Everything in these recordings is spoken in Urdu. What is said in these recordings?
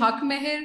حق مہر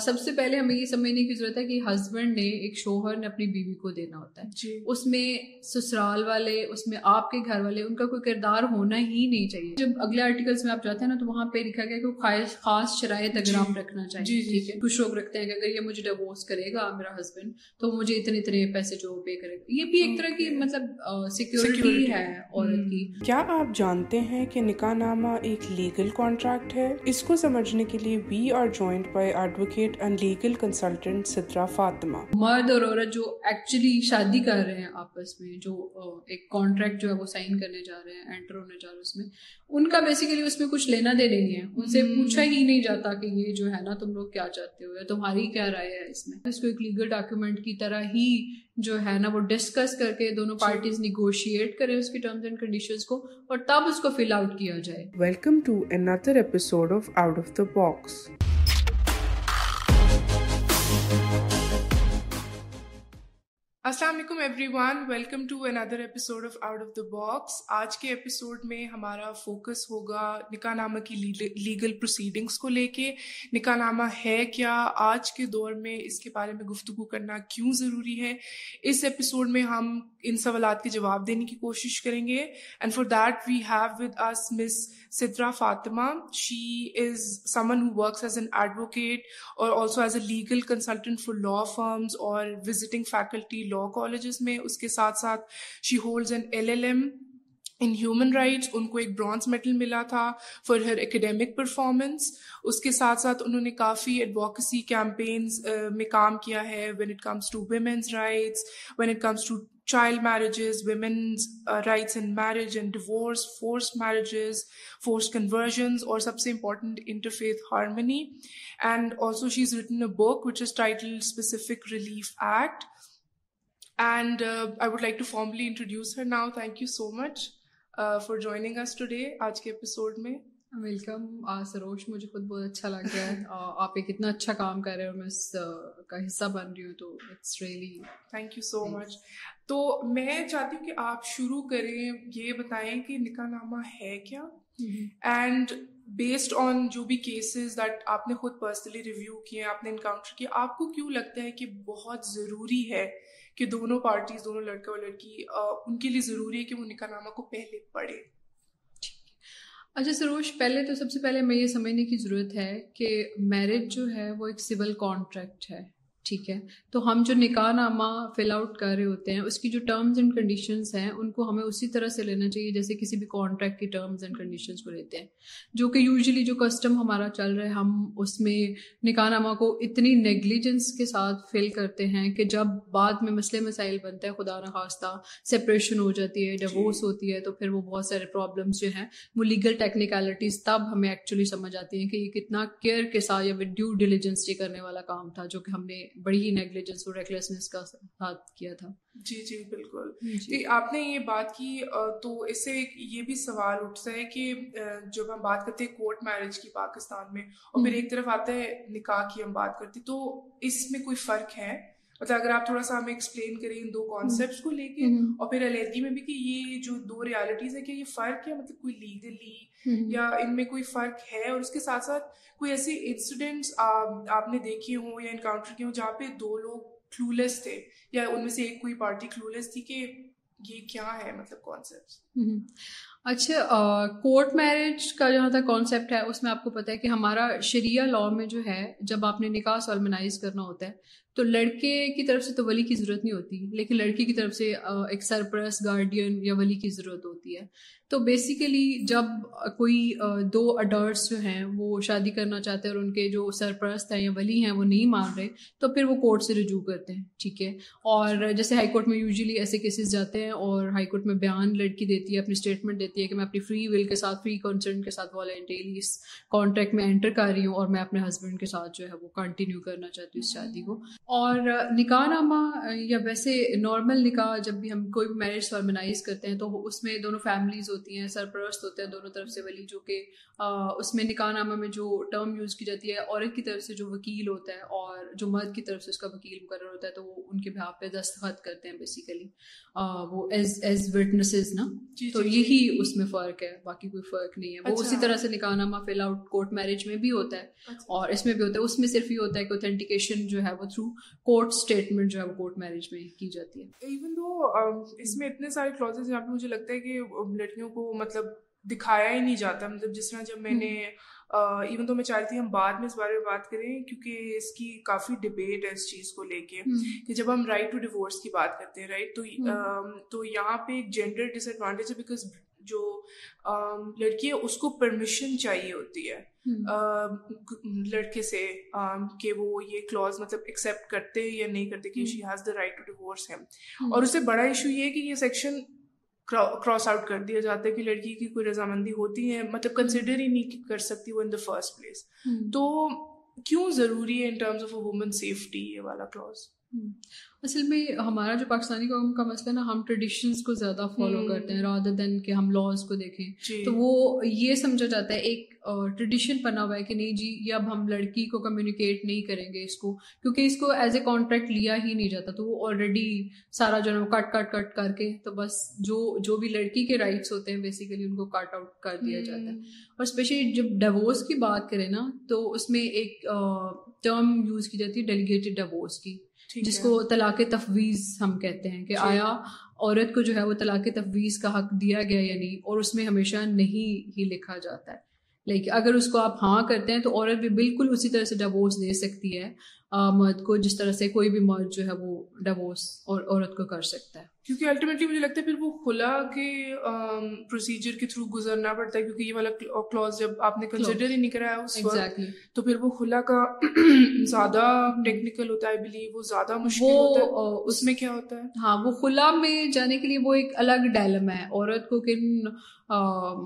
سب سے پہلے ہمیں یہ سمجھنے کی ضرورت ہے کہ ہسبینڈ نے ایک شوہر نے اپنی بیوی کو دینا ہوتا ہے۔ جی۔ اس میں سسرال والے اس میں آپ کے گھر والے ان کا کوئی کردار ہونا ہی نہیں چاہیے۔ جب اگلے آرٹیکلس میں آپ جاتے ہیں نا تو وہاں پہ لکھا گیا کہ خاص خاص شرائط اگر آپ جی۔ رکھنا چاہیے جی، ٹھیک ہے۔ کچھ شوق رکھتے ہیں کہ اگر یہ مجھے ڈیوورس کرے گا میرا ہسبینڈ تو مجھے اتنے اتنے پیسے جو پے کرے گا۔ یہ بھی ایک طرح کی مطلب سیکورٹی ہے عورت کی۔ کیا آپ جانتے ہیں کہ نکاح نامہ ایک لیگل کانٹریکٹ ہے؟ اس کو سمجھنے کے لیے we are joined by advocate and legal consultant Sitra Fatima مرد اور عورت جو ایکچولی شادی کر رہے ہیں آپس میں جو ایک کانٹریکٹ جو ہے وہ سائن کرنے جا رہے ہیں انٹر ہونے جا رہے ہیں اس میں ان کا بیسیکلی اس میں کچھ لینا دے نہیں ہے۔ ان سے پوچھا ہی نہیں جاتا کہ یہ جو ہے نا تم لوگ کیا چاہتے ہو یا تمہاری کیا رائے ہے اس میں۔ اس کو ایک لیگل ڈاکیومنٹ کی طرح ہی جو ہے نا وہ ڈسکس کر کے دونوں پارٹیز نیگوشیٹ کریں اس کی ٹرمز اینڈ کنڈیشنز کو اور تب اس کو فل آؤٹ کیا جائے۔ Welcome to another episode of out of the box السلام علیکم everyone welcome to another episode of out of the box آج کے ایپیسوڈ میں ہمارا فوکس ہوگا نکاح نامہ کی لیگل پروسیڈنگس کو لے کے. نکاح نامہ ہے کیا آج کے دور میں اس کے بارے میں گفتگو کرنا کیوں ضروری ہے؟ اس ایپیسوڈ میں ہم ان سوالات کے جواب دینے کی کوشش کریں گے. And for that we have with us Miss Sidra Fatima she is someone who works as an advocate اور also as a legal consultant for law firms اور وزٹنگ فیکلٹی لا کالجز میں، اس کے ساتھ ساتھ she holds an L L M in human rights ان کو ایک برانز میڈل ملا تھا فار ہر اکیڈیمک پرفارمنس اس کے ساتھ ساتھ انہوں نے کافی ایڈوکیسی کیمپینز میں کام کیا ہے when it comes to women's rights when it comes to child marriages women's rights in marriage and divorce forced marriages forced conversions اور سب سے important interfaith harmony and also she is written a book which is titled specific relief act and I would like to formally introduce her now thank you so much for joining us today آج کے ایپیسوڈ میں ویلکم سروش مجھے خود بہت اچھا لگ رہا ہے آپ ایک اتنا اچھا کام کر رہے ہیں میں اس کا حصہ بن رہی ہوں تو it's really thank you so much تو میں چاہتی ہوں کہ آپ شروع کریں یہ بتائیں کہ نکاح نامہ ہے کیا اینڈ بیسڈ آن جو بھی کیسز دیٹ آپ نے خود پرسنلی ریویو کیے آپ نے انکاؤنٹر کیا آپ کو کیوں لگتا ہے کہ بہت ضروری ہے کہ دونوں پارٹیز، دونوں لڑکا اور لڑکی ان کے لیے ضروری ہے کہ وہ نکاح نامہ کو پہلے پڑھے۔ اچھا سروش، پہلے تو سب سے پہلے ہمیں یہ سمجھنے کی ضرورت ہے کہ میرج جو ہے وہ ایک سول کانٹریکٹ ہے۔ ٹھیک ہے۔ تو ہم جو نکاح نامہ فل آؤٹ کر رہے ہوتے ہیں اس کی جو ٹرمز اینڈ کنڈیشنز ہیں ان کو ہمیں اسی طرح سے لینا چاہیے جیسے کسی بھی کانٹریکٹ کی ٹرمز اینڈ کنڈیشنز کو لیتے ہیں۔ جو کہ یوزلی جو کسٹم ہمارا چل رہا ہے ہم اس میں نکاح نامہ کو اتنی نیگلیجنس کے ساتھ فل کرتے ہیں کہ جب بعد میں مسئلے مسائل بنتے ہیں خدا نخواستہ سپریشن ہو جاتی ہے ڈیوورس ہوتی ہے تو پھر وہ بہت سارے پرابلمس جو ہیں وہ لیگل ٹیکنیکلٹیز تب ہمیں ایکچولی سمجھ آتی ہیں کہ یہ کتنا کیئر کے ساتھ یا ڈیو ڈیلیجنس یہ کرنے والا کام تھا جو کہ ہم نے بڑی ہی نیگلیجنس اور ریکلیسنس کا ساتھ کیا تھا۔ جی جی بالکل۔ جی۔ آپ نے یہ بات کی تو اس سے یہ بھی سوال اٹھتا ہے کہ جب ہم بات کرتے ہیں کورٹ میرج کی پاکستان میں اور پھر ایک طرف آتا ہے نکاح کی ہم بات کرتے تو اس میں کوئی فرق ہے؟ مطلب اگر آپ تھوڑا سا ہمیں ایکسپلین کریں ان دو کانسیپٹس کو لے کے اور پھر علیحدگی میں بھی کہ یہ جو دو ریالٹیز ہے کہ یہ فرق ہے؟ مطلب کوئی لیگلی یا ان میں کوئی فرق ہے؟ اور اس کے ساتھ ساتھ کوئی ایسے انسیڈنٹس آپ نے دیکھے ہوں یا انکاؤنٹر کیے ہوں جہاں پہ دو لوگ کلولس تھے؟ یا ان میں سے ایک کوئی پارٹی کلولس تھی کہ یہ کیا ہے؟ مطلب کانسیپٹ اچھا کورٹ میرج کا جہاں تک کانسیپٹ ہے اس میں آپ کو پتا ہے کہ ہمارا شریعہ لا میں جو ہے جب آپ نے نکاح سالمنائز کرنا ہوتا ہے تو لڑکے کی طرف سے تو ولی کی ضرورت نہیں ہوتی، لیکن لڑکی کی طرف سے ایک سرپرس گارڈین یا ولی کی ضرورت ہوتی ہے۔ تو بیسیکلی جب کوئی دو اڈلٹس جو ہیں، وہ شادی کرنا چاہتے ہیں اور ان کے جو سرپرست ہیں یا ولی ہیں، وہ نہیں مان رہے، تو پھر وہ کورٹ سے رجوع کرتے ہیں، ٹھیک ہے۔ اور جیسے ہائی کورٹ میں یوزلی ایسے کیسز جاتے ہیں اور ہائی کورٹ میں بیان لڑکی دیتی ہے، اپنی اسٹیٹمنٹ دیتی ہے کہ میں اپنی فری ول کے ساتھ فری کنسرن کے ساتھ والنٹیلی اس کانٹریکٹ میں انٹر کر رہی ہوں اور میں اپنے ہسبینڈ کے ساتھ جو ہے وہ کنٹینیو کرنا چاہتی ہوں اس شادی کو۔ اور نکاح نامہ یا ویسے نارمل نکاح جب بھی ہم کوئی بھی میرج فارمنائز کرتے ہیں تو اس میں دونوں فیملیز ہوتی ہیں سرپرست ہوتے ہیں دونوں طرف سے ولی جو کہ اس میں نکاح نامہ میں جو ٹرم یوز کی جاتی ہے عورت کی طرف سے جو وکیل ہوتا ہے اور جو مرد کی طرف سے اس کا وکیل مقرر ہوتا ہے تو وہ ان کے بہاف پہ دستخط کرتے ہیں بیسیکلی وہ ایز ایز وٹنسز نا؟ جی، تو جی، جی۔ یہی اس میں فرق ہے باقی کوئی فرق نہیں ہے۔ وہ اسی طرح سے نکاح نامہ فل آؤٹ کورٹ میرج میں بھی ہوتا ہے اور اس میں بھی ہوتا ہے اس میں صرف یہ ہوتا ہے کہ اوتھینٹیکیشن جو ہے وہ تھرو کورٹ اسٹیٹمنٹ جو ہے وہ کورٹ میرج میں کی جاتی ہے۔ ایون دو اس میں اتنے سارے کلوزز جہاں پہ مجھے لگتا ہے کہ لڑکیوں کو مطلب دکھایا ہی نہیں جاتا۔ مطلب جس طرح جب میں نے ایون تو میں چاہتی ہوں ہم بعد میں اس بارے میں بات کریں کیونکہ اس کی کافی ڈبیٹ ہے اس چیز کو لے کے کہ جب ہم رائٹ ٹو ڈیورس کی بات کرتے ہیں رائٹ تو تو یہاں پہ ایک جینڈر ڈس ایڈوانٹیج ہے بیکاز جو لڑکی ہے اس کو پرمیشن چاہیے ہوتی ہے۔ لڑکے سے کہ وہ یہ کلوز مطلب ایکسیپٹ کرتے یا نہیں کرتے کہ she has the right to divorce ہے اور اس سے بڑا ایشو یہ ہے کہ یہ سیکشن کراس آؤٹ کر دیا جاتا ہے کہ لڑکی کی کوئی رضامندی ہوتی ہے مطلب کنسیڈر ہی نہیں کر سکتی وہ ان دا فرسٹ پلیس تو کیوں ضروری ہے in terms of a woman safety یہ والا کلاس اصل میں ہمارا جو پاکستانی قوم کا مسئلہ نا ہم ٹریڈیشنس کو زیادہ فالو کرتے ہیں رادر دین کہ ہم لاز کو دیکھیں۔ جی۔ تو وہ یہ سمجھا جاتا ہے ایک ٹریڈیشن بنا ہوا ہے کہ نہیں جی یہ اب ہم لڑکی کو کمیونیکیٹ نہیں کریں گے اس کو کیونکہ اس کو ایز اے کانٹریکٹ لیا ہی نہیں جاتا۔ تو وہ آلریڈی سارا جو ہے کٹ کٹ کٹ کر کے تو بس جو جو بھی لڑکی کے رائٹس ہوتے ہیں بیسیکلی ان کو کٹ آؤٹ کر دیا جاتا ہے۔ اور اسپیشلی جب ڈیورس کی بات کریں نا تو اس میں ایک ٹرم یوز کی جاتی ہے ڈیلیگیٹڈ ڈیورس کی۔ جس کو طلاق تفویض ہم کہتے ہیں کہ آیا عورت کو جو ہے وہ طلاق تفویض کا حق دیا گیا یا نہیں اور اس میں ہمیشہ نہیں ہی لکھا جاتا ہے۔ لیکن اگر اس کو آپ ہاں کرتے ہیں تو عورت بھی بالکل اسی طرح سے ڈیوورس دے سکتی ہے۔ مرد کو جس طرح سے کوئی بھی مرد جو ہے وہ ڈیوورس اور عورت کو کر سکتا ہے۔ کیونکہ الٹیمیٹلی مجھے لگتا ہے پھر وہ کھلا کے پروسیجر کے تھرو گزرنا پڑتا ہے کیونکہ یہ والا کلوز جب آپ نے کنسیڈر ہی نہیں کرایا اس وقت تو پھر وہ کھلا کا زیادہ ٹیکنیکل ہوتا ہے بلیو وہ زیادہ مشکل ہوتا ہے۔ اس میں کیا ہوتا ہے؟ ہاں وہ کھلا میں جانے کے لیے وہ ایک الگ ڈائلم ہے۔ عورت کو کن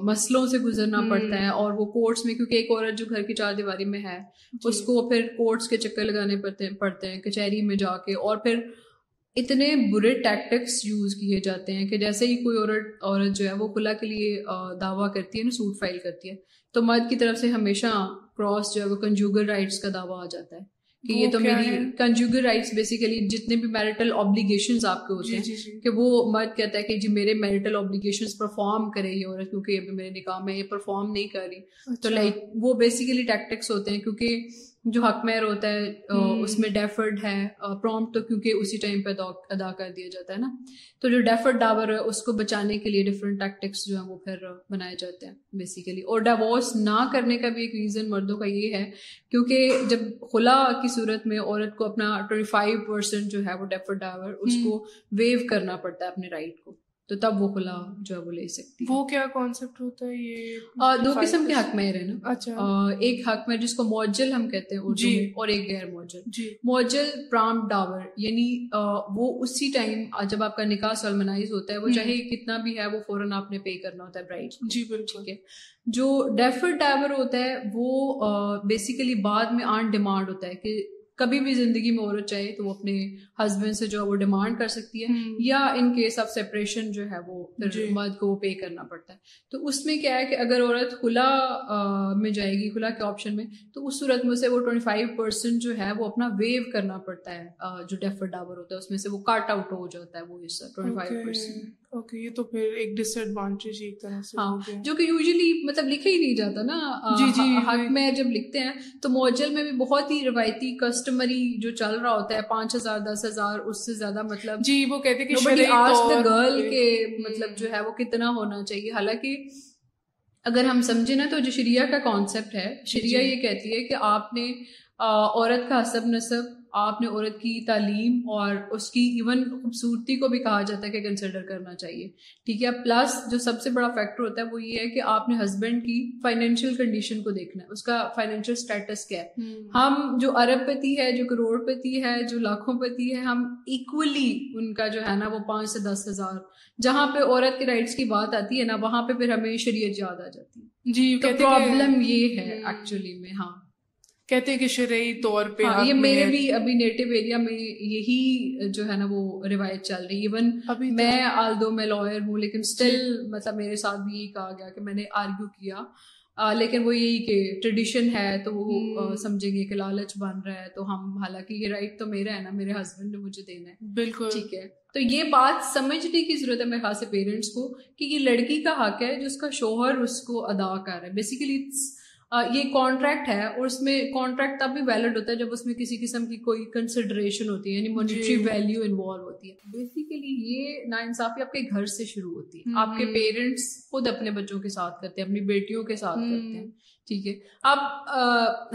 مسئلوں سے گزرنا پڑتا ہے اور وہ کورٹس میں کیونکہ ایک عورت جو گھر کی چار دیواری میں ہے جی۔ اس کو پھر کورٹس کے چکر لگانے پڑتے پڑتے ہیں کچہری میں جا کے اور پھر اتنے برے ٹیکٹکس یوز کیے جاتے ہیں کہ جیسے ہی کوئی عورت عورت جو ہے وہ کھلا کے لیے دعویٰ کرتی ہے نا سوٹ فائل کرتی ہے تو مرد کی طرف سے ہمیشہ کراس جو ہے وہ کنجوگر رائٹس کا دعویٰ آ جاتا ہے کہ یہ تو میری کنجوگر رائٹس بیسیکلی جتنے بھی میرٹل آبلیگیشن آپ کے ہوتے جی، ہیں جی، جی۔ کہ وہ مرد کہتا ہے کہ جی میرے میرٹل آبلیگیشن پرفارم کرے یہ عورت کیونکہ ابھی میرے نکاح میں یہ پرفارم نہیں کر رہی تو لائک اچھا۔ وہ بیسیکلی ٹیکٹکس ہوتے ہیں کیونکہ جو حق مہر ہوتا ہے اس میں ڈیفرڈ ہے پرومپٹ تو کیونکہ اسی ٹائم پہ ادا کر دیا جاتا ہے نا۔ تو جو ڈیفرڈ ڈاور ہے اس کو بچانے کے لیے ڈفرینٹ ٹیکٹکس جو ہیں وہ پھر بنائے جاتے ہیں بیسیکلی اور ڈیوورس نہ کرنے کا بھی ایک ریزن مردوں کا یہ ہے کیونکہ جب خلا کی صورت میں عورت کو اپنا ٹوئنٹی فائیو پرسینٹ جو ہے وہ ڈیفرڈ ڈاور اس کو ویو کرنا پڑتا ہے اپنے رائٹ کو۔ تو تب وہ کھلا جو ہے وہ لے سکتی۔ وہ کیا کانسیپٹ ہوتا ہے یہ؟ دو قسم کے حق مہر ہے نا۔ اچھا۔ ایک حق مہر جس کو موجل ہم کہتے ہیں جی۔ اور ایک غیر موجل جی۔ موجل پرام ڈاور۔ یعنی وہ اسی ٹائم جب آپ کا نکاح سلمنائز ہوتا ہے وہ چاہے کتنا بھی ہے وہ فوراً آپ نے پے کرنا ہوتا ہے برائڈ جی بالکل۔ جو ڈیفر ڈائیور ہوتا ہے وہ بیسیکلی بعد میں آن ڈیمانڈ ہوتا ہے کہ کبھی بھی زندگی میں عورت چاہے تو وہ اپنے ہسبینڈ سے جو ہے وہ ڈیمانڈ کر سکتی ہے یا ان کیس آف سیپریشن جو ہے وہ جی۔ مرد کو وہ پے کرنا پڑتا ہے۔ تو اس میں کیا ہے کہ اگر عورت کھلا میں جائے گی کھلا کے آپشن میں تو اس صورت میں سے وہ ٹوئنٹی فائیو پرسینٹ جو ہے وہ اپنا ویو کرنا پڑتا ہے جو ڈیفر ڈاور ہوتا ہے اس میں سے وہ کٹ آؤٹ ہو جاتا ہے وہ حصہ ٹوئنٹی فائیو پرسینٹ اوکے یہ تو پھر ایک ڈس ایڈوانٹیج ایک طرح سے ہاں جو کہ یوزلی مطلب لکھا ہی نہیں جاتا نا جی جی حق میں جب لکھتے ہیں تو موجل میں بھی بہت ہی روایتی کسٹمری جو چل رہا ہوتا ہے پانچ ہزار دس ہزار اس سے زیادہ مطلب جی وہ کہتے کہ گرل کے مطلب جو ہے وہ کتنا ہونا چاہیے حالانکہ اگر ہم سمجھے نا تو جو شریعہ کا کانسیپٹ ہے شریعہ جی۔ یہ کہتی ہے کہ آپ نے عورت کا حسب نصب آپ نے عورت کی تعلیم اور اس کی ایون خوبصورتی کو بھی کہا جاتا ہے کہ کنسیڈر کرنا چاہیے۔ ٹھیک ہے پلس جو سب سے بڑا فیکٹر ہوتا ہے وہ یہ ہے کہ آپ نے ہسبینڈ کی فائنینشیل کنڈیشن کو دیکھنا ہے۔ اس کا فائنینشیل اسٹیٹس کیا ہے۔ ہم جو ارب پتی ہے جو کروڑ پتی ہے جو لاکھوں پتی ہے ہم ایکولی ان کا جو ہے نا وہ پانچ سے دس ہزار جہاں پہ عورت کے رائٹس کی بات آتی ہے نا وہاں پہ پھر ہمیں شریعت یاد آ جاتی ہے۔ جی پرابلم یہ ہے ایکچولی میں ہاں۔ کہتے ہیں کہ شرعی طور پہ ہاں یہ میرے بھی ابھی نیٹو ایریا میں یہی جو ہے نا وہ روایت چل رہی ایون میں آل دو میں لائر ہوں لیکن اسٹل مطلب میرے ساتھ بھی یہی کہا گیا کہ میں نے آرگیو کیا. لیکن وہ یہی کہ ٹریڈیشن ہے تو وہ سمجھیں گے کہ لالچ بن رہا ہے تو ہم حالانکہ یہ رائٹ تو میرا ہے نا میرے ہسبینڈ نے مجھے دینا ہے۔ بالکل۔ ٹھیک ہے۔ تو یہ بات سمجھنے کی ضرورت ہے میرے خاص سے پیرنٹس کو کہ یہ لڑکی کا حق ہے جو اس کا شوہر اس کو ادا کر رہا ہے. بیسیکلی یہ کانٹریکٹ ہے اور اس میں کانٹریکٹ تب بھی ویلڈ ہوتا ہے جب اس میں کسی قسم کی کوئی کنسیڈریشن ہوتی ہے یعنی مانیٹری ویلیو انوالو ہوتی ہے۔ بیسیکلی یہ نا انصافی آپ کے گھر سے شروع ہوتی ہے۔ آپ کے پیرنٹس خود اپنے بچوں کے ساتھ کرتے ہیں اپنی بیٹیوں کے ساتھ کرتے ہیں۔ ٹھیک ہے۔ اب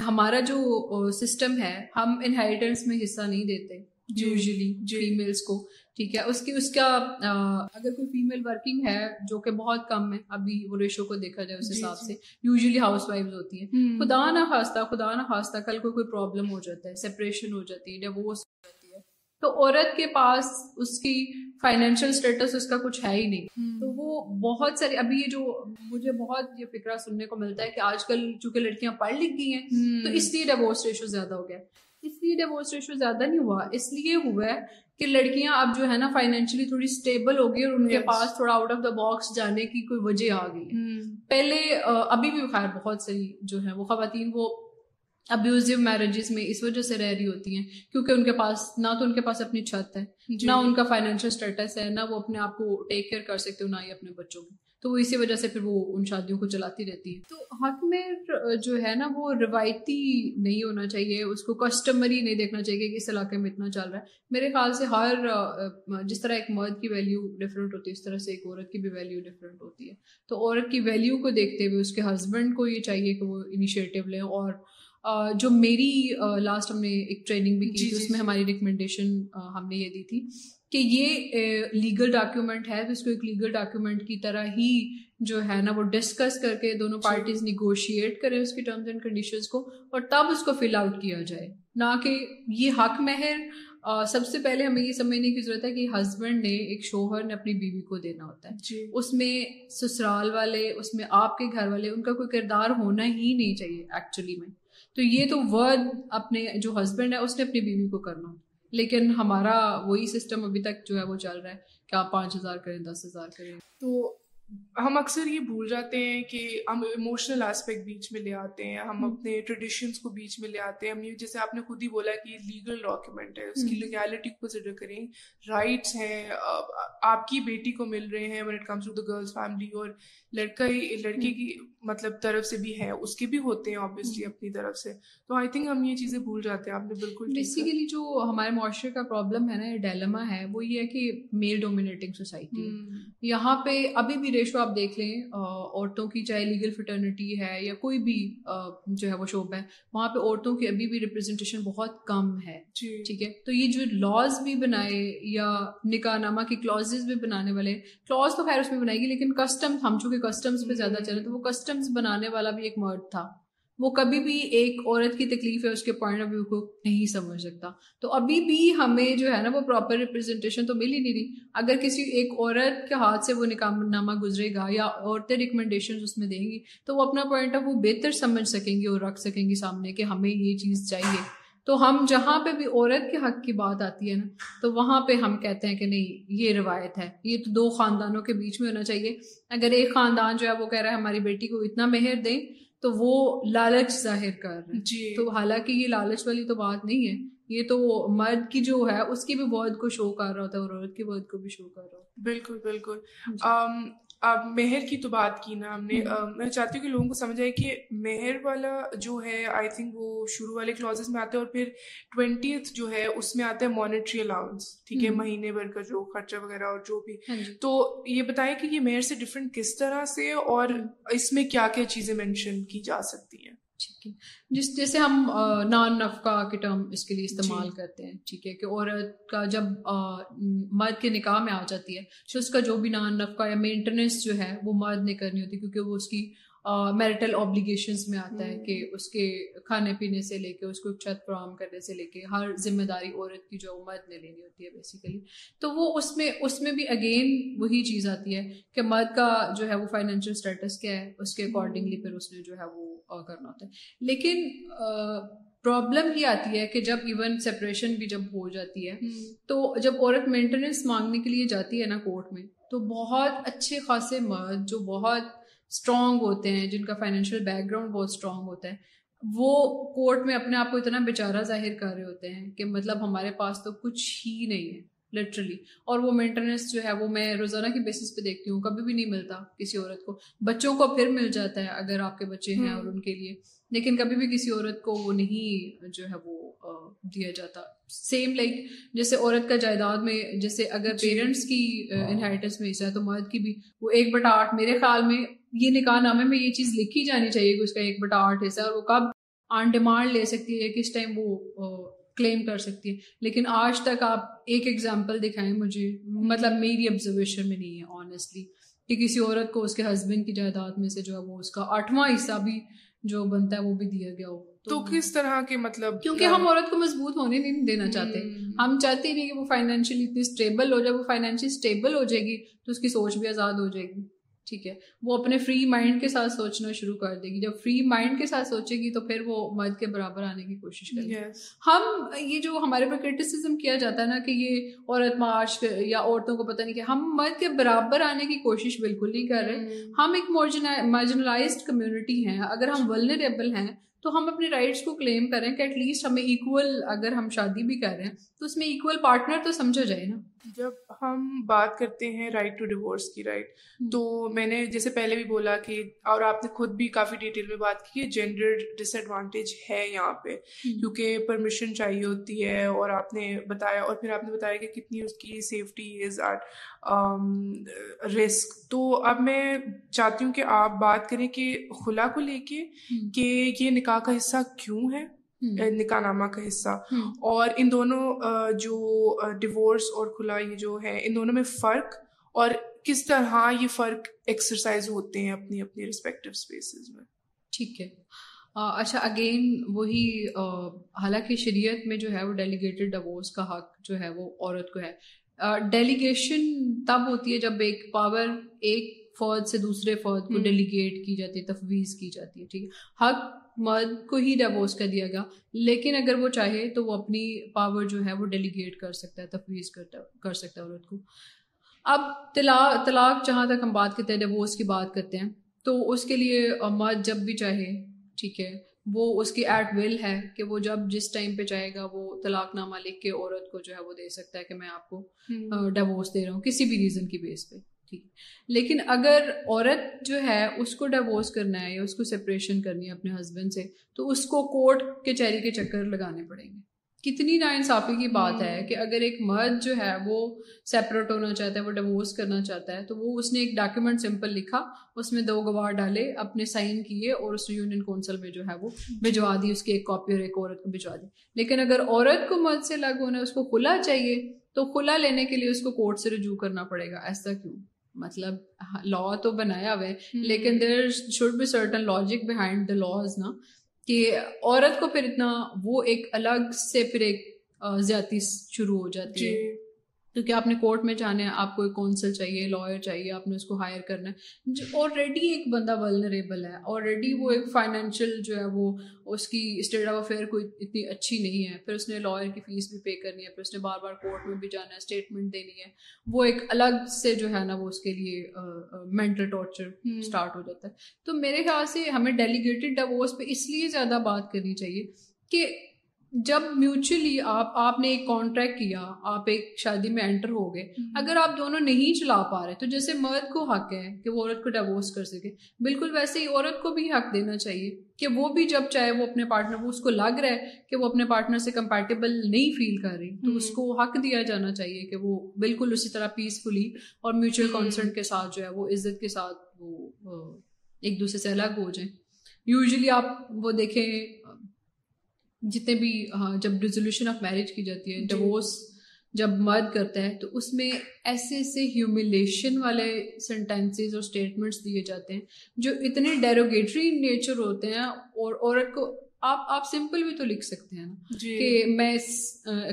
ہمارا جو سسٹم ہے ہم انہیریٹنس میں حصہ نہیں دیتے یوزلی فیمیلس کو۔ ٹھیک ہے اس کی اس کا اگر کوئی فیمیل ورکنگ ہے جو کہ بہت کم ہے ابھی وہ ریشو کو دیکھا جائے اس جی، حساب جی۔ سے یوزلی ہاؤس وائف ہوتی ہیں۔ خدا نہ خواستہ خدا نہ خواستہ کل کو کوئی پرابلم ہو جاتا ہے سپریشن ہو جاتی ہے ڈیوورس ہو جاتی ہے۔ تو عورت کے پاس اس کی فائنینشیل اسٹیٹس اس کا کچھ ہے ہی نہیں۔ تو وہ بہت سارے ابھی یہ جو مجھے بہت یہ فکرہ سننے کو ملتا ہے کہ آج کل چونکہ لڑکیاں پڑھ لکھ گئی ہیں تو اس لیے ڈیوورس ریشو زیادہ ہو گیا۔ اس لیے ڈیوورس ریشو زیادہ نہیں ہوا۔ اس لیے ہوا ہے کہ لڑکیاں اب جو ہے نا فائنینشلی تھوڑی اسٹیبل ہو گئی اور ان کے پاس تھوڑا آؤٹ آف دا باکس جانے کی کوئی وجہ آ گئی۔ پہلے ابھی بھی خیر بہت صحیح جو ہے وہ خواتین وہ ابیوزو میرجز میں اس وجہ سے رہ رہی ہوتی ہیں کیونکہ ان کے پاس نہ تو ان کے پاس اپنی چھت ہے جی۔ نہ ان کا فائنینشیل اسٹیٹس ہے نہ وہ اپنے آپ کو ٹیک کیئر کر سکتے ہو نہ ہی اپنے بچوں کو۔ تو وہ اسی وجہ سے پھر وہ ان شادیوں کو چلاتی رہتی ہے تو حق میں جو ہے نا وہ روایتی نہیں ہونا چاہیے اس کو کسٹمری نہیں دیکھنا چاہیے کہ اس علاقے میں اتنا چل رہا ہے۔ میرے خیال سے ہر جس طرح ایک مرد کی ویلیو ڈفرینٹ ہوتی ہے اس طرح سے ایک عورت کی بھی ویلیو ڈفرینٹ ہوتی ہے۔ تو عورت کی ویلیو کو دیکھتے ہوئے اس کے ہسبینڈ کو یہ چاہیے کہ وہ انیشیٹو لیں اور جو میری لاسٹ ہم نے ایک ٹریننگ بھی کی جی، تھی جی، اس میں جی۔ ہماری ریکمنڈیشن ہم نے یہ دی تھی۔ کہ یہ لیگل ڈاکیومنٹ ہے تو اس کو ایک لیگل ڈاکیومنٹ کی طرح ہی جو ہے نا وہ ڈسکس کر کے دونوں پارٹیز نیگوشیٹ کریں اس کی ٹرمز اینڈ کنڈیشنز کو اور تب اس کو فل آؤٹ کیا جائے۔ نہ کہ یہ حق مہر سب سے پہلے ہمیں یہ سمجھنے کی ضرورت ہے کہ ہسبینڈ نے ایک شوہر نے اپنی بیوی کو دینا ہوتا ہے۔ جی۔ اس میں سسرال والے اس میں آپ کے گھر والے ان کا کوئی کردار ہونا ہی نہیں چاہیے ایکچولی میں۔ تو یہ تو ورڈ اپنے جو ہسبینڈ ہے اس نے اپنی بیوی کو کرنا ہوتا لیکن ہمارا وہی سسٹم ابھی تک جو ہے وہ چل رہا ہے کہ آپ پانچ ہزار کریں، دس ہزار کریں۔ تو ہم اکثر یہ بھول جاتے ہیں کہ ہم ایموشنل آسپیکٹ بیچ میں لے آتے ہیں ہم اپنے ٹریڈیشنس کو بیچ میں لے آتے ہیں۔ ہم یہ جیسے آپ نے خود ہی بولا کہ لیگل ڈاکیومنٹ ہے اس کی لیگیلٹی کو کنسیڈر کریں۔ رائٹس ہیں آپ کی بیٹی کو مل رہے ہیں it comes to the girls family اور لڑکا لڑکی کی مطلب طرف سے بھی ہے اس کے بھی ہوتے ہیں آبویسلی اپنی طرف سے۔ تو آئی تھنک ہم یہ چیزیں بھول جاتے ہیں آپ نے بالکل بیسیکلی جو ہمارے معاشرے کا پرابلم ہے نا ڈیلما ہے وہ یہ ہے کہ میل ڈومینیٹنگ سوسائٹی یہاں پہ ابھی بھی ریشو آپ دیکھ لیں عورتوں کی چاہے لیگل فٹرنیٹی ہے یا کوئی بھی جو ہے وہ شعبہ ہے وہاں پہ عورتوں کی ابھی بھی ریپرزنٹیشن بہت کم ہے۔ جی۔ ٹھیک ہے؟ تو یہ جو لاز بھی بنائے یا نکاح نامہ کی کلوز بھی بنانے والے کلوز تو خیر اس میں بنائے گی لیکن کسٹم ہم چونکہ کسٹمس پہ زیادہ چلے تو وہ کسٹمس بنانے والا بھی ایک مرد تھا۔ وہ کبھی بھی ایک عورت کی تکلیف ہے، اس کے پوائنٹ آف ویو کو نہیں سمجھ سکتا۔ تو ابھی بھی ہمیں جو ہے نا وہ پراپر ریپرزینٹیشن تو مل ہی نہیں رہی اگر کسی ایک عورت کے ہاتھ سے وہ نکاح نامہ گزرے گا یا عورتیں ریکمنڈیشن اس میں دیں گی، تو وہ اپنا پوائنٹ آف ویو بہتر سمجھ سکیں گی اور رکھ سکیں گی سامنے کہ ہمیں یہ چیز چاہیے۔ تو ہم جہاں پہ بھی عورت کے حق کی بات آتی ہے نا، تو وہاں پہ ہم کہتے ہیں کہ نہیں، یہ روایت ہے۔ یہ تو دو خاندانوں کے بیچ میں ہونا چاہیے۔ اگر ایک خاندان جو ہے وہ کہہ رہا ہے ہماری بیٹی کو اتنا مہر دیں تو وہ لالچ ظاہر کر رہے ہیں۔ جی۔ تو حالانکہ یہ لالچ والی تو بات نہیں ہے یہ تو مرد کی جو ہے اس کی بھی بہت کو شو کر رہا ہوتا ہے اور عورت کی بہت کو بھی شو کر رہا ہوتا ہے۔ بالکل بالکل۔ اب مہر کی تو بات کی نا ہم نے۔ میں چاہتی ہوں کہ لوگوں کو سمجھ آئے کہ مہر والا جو ہے آئی تھنک وہ شروع والے کلوزز میں آتا ہے اور پھر ٹوینٹیتھ جو ہے اس میں آتا ہے مانیٹری الاؤنس ٹھیک ہے مہینے بھر کا جو خرچہ وغیرہ اور جو بھی۔ ہاں جی۔ تو یہ بتائیں کہ یہ مہر سے ڈفرینٹ کس طرح سے اور اس میں کیا کیا چیزیں مینشن کی جا سکتی ہیں؟ ٹھیک ہے۔ جس جیسے ہم نان نفقہ کے ٹرم اس کے لیے استعمال جی۔ کرتے ہیں ٹھیک ہے کہ عورت کا جب مرد کے نکاح میں آ جاتی ہے تو اس کا جو بھی نان نفقہ یا مینٹیننس جو ہے وہ مرد نے کرنی ہوتی ہے کیونکہ وہ اس کی میرٹل آبلیگیشنس میں آتا ہے کہ اس کے کھانے پینے سے لے کے اس کو چھت فراہم کرنے سے لے کے ہر ذمہ داری عورت کی جو مرد نے لینی ہوتی ہے بیسیکلی تو وہ اس میں اس میں بھی اگین وہی چیز آتی ہے کہ مرد کا جو ہے وہ فائنینشیل اسٹیٹس کیا ہے اس کے اکارڈنگلی پھر اس نے جو ہے وہ کرنا ہوتا ہے۔ لیکن پرابلم یہ آتی ہے کہ جب ایون سپریشن بھی جب ہو جاتی ہے تو جب عورت مینٹیننس مانگنے کے لیے جاتی ہے نا کورٹ میں تو بہت اچھے خاصے مرد جو بہت اسٹرانگ ہوتے ہیں جن کا فائنینشیل بیک گراؤنڈ بہت اسٹرانگ ہوتا ہے وہ کورٹ میں اپنے آپ کو اتنا بیچارہ ظاہر کر رہے ہوتے ہیں کہ مطلب ہمارے پاس تو کچھ ہی نہیں ہے۔ لٹرلی اور وہ مینٹیننس جو ہے وہ میں روزانہ کی بیسس پہ دیکھتی ہوں کبھی بھی نہیں ملتا کسی عورت کو۔ بچوں کو پھر مل جاتا ہے اگر آپ کے بچے ہیں اور ان کے لیے۔ لیکن کبھی بھی کسی عورت کو وہ نہیں جو ہے وہ دیا جاتا۔ سیم لائک جیسے عورت کا جائیداد میں جیسے اگر پیرنٹس جی۔ کی انہیریٹنس میں حصہ ہے تو مرد کی بھی۔ وہ ایک بٹا آٹھ میرے خیال میں یہ نکاح نامے میں یہ چیز لکھی جانی چاہیے کہ اس کا ایک بٹا آٹھ حصہ اور وہ کب آن ڈیمانڈ لے سکتی ہے کس ٹائم وہ کلیم کر سکتی ہے لیکن آج تک آپ ایک ایگزامپل دکھائیں مجھے مطلب میری آبزرویشن میں نہیں ہے آنیسٹلی کہ کسی عورت کو اس کے ہسبینڈ کی جائیداد میں سے جو ہے وہ اس کا آٹھواں حصہ بھی جو بنتا ہے وہ بھی دیا گیا ہو۔ تو کس طرح کے مطلب کیونکہ ہم عورت کو مضبوط ہونے نہیں دینا چاہتے۔ ہم چاہتے نہیں کہ وہ فائنینشیلی اتنی اسٹیبل ہو جائے وہ فائنینشیل اسٹیبل ہو جائے گی تو اس کی سوچ بھی آزاد ہو جائے گی۔ ٹھیک ہے۔ وہ اپنے فری مائنڈ کے ساتھ سوچنا شروع کر دے گی۔ جب فری مائنڈ کے ساتھ سوچے گی تو پھر وہ مرد کے برابر آنے کی کوشش کرے گی۔ ہم یہ جو ہمارے پہ کرٹیسزم کیا جاتا ہے نا کہ یہ عورت معاش یا عورتوں کو پتہ نہیں کہ ہم مرد کے برابر آنے کی کوشش بالکل نہیں کر رہے۔ ہم ایک مارجنلائزڈ کمیونٹی ہیں۔ اگر ہم ولنریبل ہیں تو ہم اپنے رائٹس کو کلیم کریں کہ ایٹ لیسٹ ہمیں ایکول اگر ہم شادی بھی کر رہے ہیں تو اس میں ایکول پارٹنر تو سمجھا جائے نا۔ جب ہم بات کرتے ہیں رائٹ ٹو ڈیورس کی رائٹ تو میں نے جیسے پہلے بھی بولا کہ اور آپ نے خود بھی کافی ڈیٹیل میں بات کی ہے جینڈر ڈس ایڈوانٹیج ہے یہاں پہ۔ کیونکہ پرمیشن چاہیے ہوتی ہے اور آپ نے بتایا اور پھر آپ نے بتایا کہ کتنی اس کی سیفٹی از ایٹ رسک تو اب میں چاہتی ہوں کہ آپ بات کریں کہ خلا کو لے کے کہ یہ نکاح کا حصہ کیوں ہے؟ نکاح نامہ کا حصہ۔ اور ان دونوں جو ڈیورس اور کھلا یہ جو ہے ان دونوں میں فرق اور کس طرح یہ فرق ایکسرسائز ہوتے ہیں اپنی اپنی ریسپیکٹو اسپیسیز میں۔ ٹھیک ہے۔ اچھا اگین وہی حالانکہ شریعت میں جو ہے وہ ڈیلیگیٹڈ ڈیورس کا حق جو ہے وہ عورت کو ہے۔ ڈیلیگیشن تب ہوتی ہے جب ایک پاور ایک فوج سے دوسرے فوج کو ڈیلیگیٹ کی جاتی ہے تفویض کی جاتی ہے ٹھیک ہے۔ حق مرد کو ہی ڈیوورس کر دیا گیا لیکن اگر وہ چاہے تو وہ اپنی پاور جو ہے وہ ڈیلیگیٹ کر سکتا ہے تفویض کرتا کر سکتا ہے عورت کو۔ اب طلاق طلاق جہاں تک ہم بات کرتے ہیں ڈیوورس کی بات کرتے ہیں تو اس کے لیے مرد جب بھی چاہے ٹھیک ہے وہ اس کی ایٹ ول ہے کہ وہ جب جس ٹائم پہ چاہے گا وہ طلاق نامہ لکھ کے عورت کو جو ہے وہ دے سکتا ہے کہ میں آپ کو ڈیوورس دے رہا ہوں کسی بھی ریزن کی بیس پہ۔ لیکن اگر عورت جو ہے، اس کو ڈیوورس کرنا ہے یا اس کو سپریشن کرنی ہے اپنے ہسبینڈ سے، تو اس کو کورٹ کے چہری کے چکر لگانے پڑیں گے۔ کتنی نا انصافی کی بات ہے کہ اگر ایک مرد جو ہے وہ سیپریٹ ہونا چاہتا ہے، وہ ڈیوورس کرنا چاہتا ہے، تو وہ اس نے ایک ڈاکیومنٹ سمپل لکھا، اس میں دو گواہ ڈالے، اپنے سائن کیے اور اس یونین کونسل میں جو ہے وہ بھجوا دی، اس کی ایک کاپی اور ایک عورت کو بھجوا دی۔ لیکن اگر عورت کو مرد سے الگ ہونا ہے، اس کو کھلا چاہیے، تو کھلا لینے کے لیے اس کو کورٹ سے رجوع کرنا پڑے گا، ایسا کیوں؟ مطلب لا تو بنایا ہوا ہے لیکن there should be certain logic behind the laws نا کہ عورت کو پھر اتنا وہ ایک الگ سے پھر ایک زیادتی شروع ہو جاتی ہے جی۔ کیونکہ آپ نے کورٹ میں جانا ہے آپ کو ایک کونسل چاہیے لائر چاہیے آپ نے اس کو ہائر کرنا ہے۔ جو آلریڈی ایک بندہ ولنریبل ہے آلریڈی وہ ایک فائنینشیل جو ہے وہ اس کی اسٹیٹ آف افیئر کوئی اتنی اچھی نہیں ہے۔ پھر اس نے لائر کی فیس بھی پے کرنی ہے پھر اس نے بار بار کورٹ میں بھی جانا ہے اسٹیٹمنٹ دینی ہے۔ وہ ایک الگ سے جو ہے نا وہ اس کے لیے مینٹل ٹارچر اسٹارٹ ہو جاتا ہے۔ تو میرے خیال سے ہمیں ڈیلیگیٹڈ ڈیوورس پہ اس لیے زیادہ بات کرنی چاہیے کہ جب میوچلی آپ آپ نے ایک کانٹریکٹ کیا آپ ایک شادی میں انٹر ہو گئے اگر آپ دونوں نہیں چلا پا رہے تو جیسے مرد کو حق ہے کہ وہ عورت کو ڈیوورس کر سکے۔ بالکل ویسے ہی عورت کو بھی حق دینا چاہیے کہ وہ بھی جب چاہے وہ اپنے پارٹنر وہ اس کو لگ رہا ہے کہ وہ اپنے پارٹنر سے کمپیٹیبل نہیں فیل کر رہی تو اس کو حق دیا جانا چاہیے کہ وہ بالکل اسی طرح پیسفلی اور میوچل کانسرٹ کے ساتھ جو ہے وہ عزت کے ساتھ وہ ایک دوسرے سے الگ ہو جائیں۔ یوزلی آپ وہ دیکھیں جتنے بھی جب ریزولوشن آف میرج کی جاتی ہے ڈیوورس جب مرد کرتا ہے تو اس میں ایسے ایسے ہیوملیشن والے سینٹینسز اور اسٹیٹمنٹس دیے جاتے ہیں جو اتنے ڈیروگیٹری نیچر ہوتے ہیں اور عورت کو آپ آپ سمپل بھی تو لکھ سکتے ہیں نا جی۔ کہ میں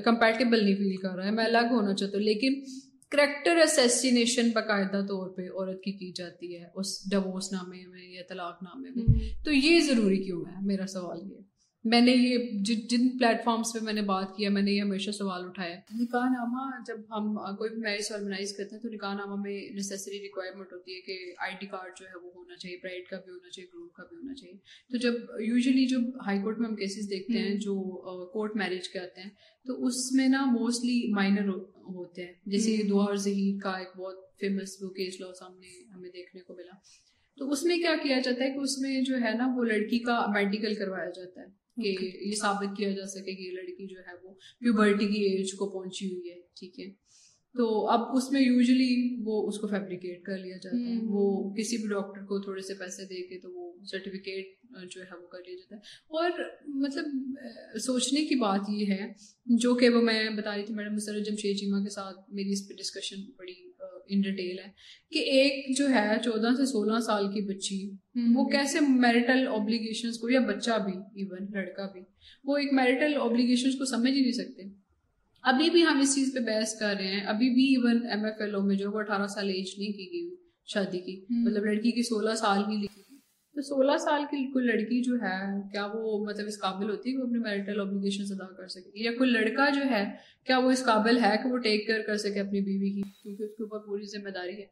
کمپیٹیبل نہیں فیل کر رہا ہے میں الگ ہونا چاہتا ہوں لیکن کریکٹر اسیسینیشن باقاعدہ طور پہ عورت کی کی جاتی ہے اس ڈیوورس نامے میں یا طلاق نامے میں۔ تو یہ ضروری کیوں ہے؟ میرا سوال یہ۔ میں نے یہ جن پلیٹ فارمس پہ میں نے بات کیا میں نے یہ ہمیشہ سوال اٹھایا۔ نکاح نامہ جب ہم کوئی بھی میرج آرگنائز کرتے ہیں تو نکاح نامہ میں نیسسری ریکوائرمنٹ ہوتی ہے کہ آئی ڈی کارڈ جو ہے وہ ہونا چاہیے برائڈ کا بھی ہونا چاہیے گروپ کا بھی ہونا چاہیے۔ تو جب یوزلی جو ہائی کورٹ میں ہم کیسز دیکھتے ہیں جو کورٹ میرج کے آتے ہیں تو اس میں نا موسٹلی مائنر ہوتے ہیں۔ جیسے دو اور ظہیر کا ایک بہت فیمس وہ کیس لا سامنے ہمیں دیکھنے کو ملا۔ تو اس میں کیا کیا جاتا ہے کہ اس میں جو ہے نا وہ لڑکی کا میڈیکل کروایا جاتا ہے۔ کہ یہ ثابت کیا جا سکے کہ یہ لڑکی جو ہے وہ پیوبرٹی کی ایج کو پہنچی ہوئی ہے ٹھیک ہے؟ تو اب اس میں یوزلی وہ اس کو فیبریکیٹ کر لیا جاتا ہے۔ وہ کسی بھی ڈاکٹر کو تھوڑے سے پیسے دے کے تو وہ سرٹیفکیٹ جو ہے وہ کر لیا جاتا ہے۔ اور مطلب سوچنے کی بات یہ ہے جو کہ وہ میں بتا رہی تھی میڈم مسرت جمشید چیمہ کے ساتھ میری اس پہ ڈسکشن بڑی ان ڈیٹیل ہے کہ ایک جو ہے چودہ سے سولہ سال کی بچی وہ کیسے میرٹل اوبلیگیشن کو یا بچہ بھی ایون لڑکا بھی وہ ایک میرٹل اوبلیگیشن کو سمجھ ہی نہیں سکتے۔ ابھی بھی ہم اس چیز پہ بحث کر رہے ہیں۔ ابھی بھی even M F L O میں جو وہ اٹھارہ سال ایج نہیں کی گئی شادی کی مطلب لڑکی کی سولہ سال کی لکھی۔ تو سولہ سال کی کوئی لڑکی جو ہے کیا وہ مطلب اس قابل ہوتی ہے کہ وہ اپنے میرٹل اوبلیگیشن ادا کر سکے؟ یا کوئی لڑکا جو ہے کیا وہ اس قابل ہے کہ وہ ٹیک کیئر کر سکے اپنی بیوی کی؟ کیونکہ اس کے اوپر پوری ذمہ داری ہے۔